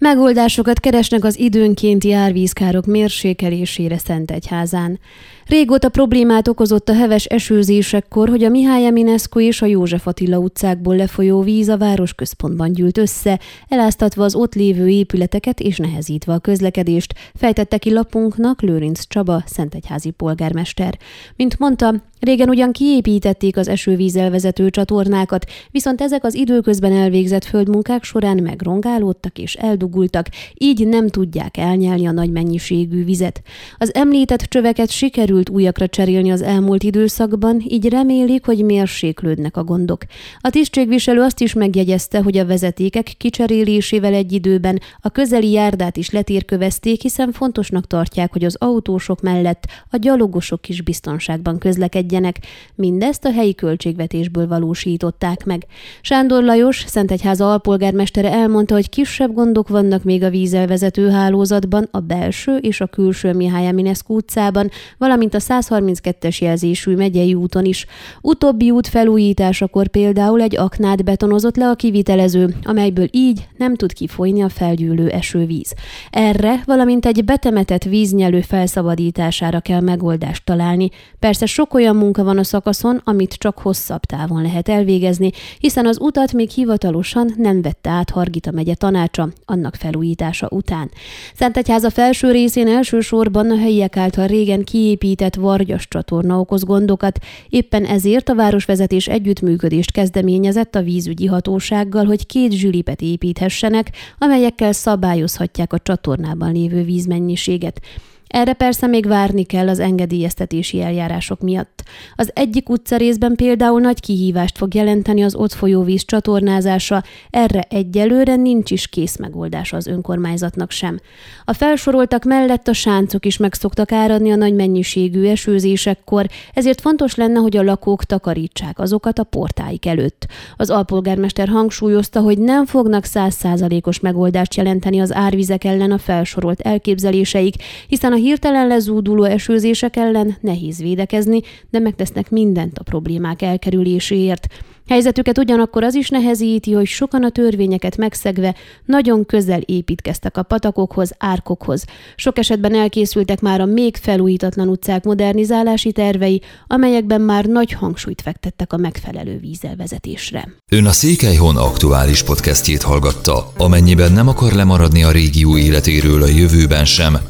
Megoldásokat keresnek az időnkénti árvízkárok mérsékelésére Szentegyházán. Régóta problémát okozott a heves esőzésekkor, hogy a Mihály Eminescu és a József Attila utcákból lefolyó víz a városközpontban gyűlt össze, eláztatva az ott lévő épületeket és nehezítve a közlekedést, fejtette ki lapunknak Lőrinc Csaba, Szentegyházi polgármester. Mint mondta, Régen ugyan kiépítették az esővízzel vezető csatornákat, viszont ezek az időközben elvégzett földmunkák során megrongálódtak és eldugultak, így nem tudják elnyelni a nagy mennyiségű vizet. Az említett csöveket sikerült újakra cserélni az elmúlt időszakban, így remélik, hogy mérséklődnek a gondok. A tisztségviselő azt is megjegyezte, hogy a vezetékek kicserélésével egy időben a közeli járdát is letérkövezték, hiszen fontosnak tartják, hogy az autósok mellett a gyalogosok is biztonságban közlekedjenek működjenek, mindezt a helyi költségvetésből valósították meg. Sándor Lajos, Szentegyháza alpolgármestere elmondta, hogy kisebb gondok vannak még a vízelvezető hálózatban, a belső és a külső Mihály Eminescu utcában, valamint a 132-es jelzésű megyei úton is. Utóbbi út felújításakor például egy aknát betonozott le a kivitelező, amelyből így nem tud kifolyni a felgyűlő esővíz. Erre, valamint egy betemetett víznyelő felszabadítására kell megoldást találni. Persze sok olyan munka van a szakaszon, amit csak hosszabb távon lehet elvégezni, hiszen az utat még hivatalosan nem vette át Hargita megye tanácsa annak felújítása után. Szentegyháza felső részén elsősorban a helyiek által régen kiépített Vargyas csatorna okoz gondokat, éppen ezért a városvezetés együttműködést kezdeményezett a vízügyi hatósággal, hogy két zsülipet építhessenek, amelyekkel szabályozhatják a csatornában lévő vízmennyiséget. Erre persze még várni kell az engedélyeztetési eljárások miatt. Az egyik utcarészben például nagy kihívást fog jelenteni az ott folyó víz csatornázása, erre egyelőre nincs is kész megoldás az önkormányzatnak sem. A felsoroltak mellett a sáncok is meg szoktak áradni a nagy mennyiségű esőzésekkor, ezért fontos lenne, hogy a lakók takarítsák azokat a portáik előtt. Az alpolgármester hangsúlyozta, hogy nem fognak százszázalékos megoldást jelenteni az árvizek ellen a felsorolt elképzeléseik, hiszen a hirtelen lezúduló esőzések ellen nehéz védekezni, de megtesznek mindent a problémák elkerüléséért. Helyzetüket ugyanakkor az is nehezíti, hogy sokan a törvényeket megszegve nagyon közel építkeztek a patakokhoz, árkokhoz. Sok esetben elkészültek már a még felújítatlan utcák modernizálási tervei, amelyekben már nagy hangsúlyt fektettek a megfelelő vízelvezetésre. Ön a Székelyhon aktuális podcastjét hallgatta. Amennyiben nem akar lemaradni a régió életéről a jövőben sem,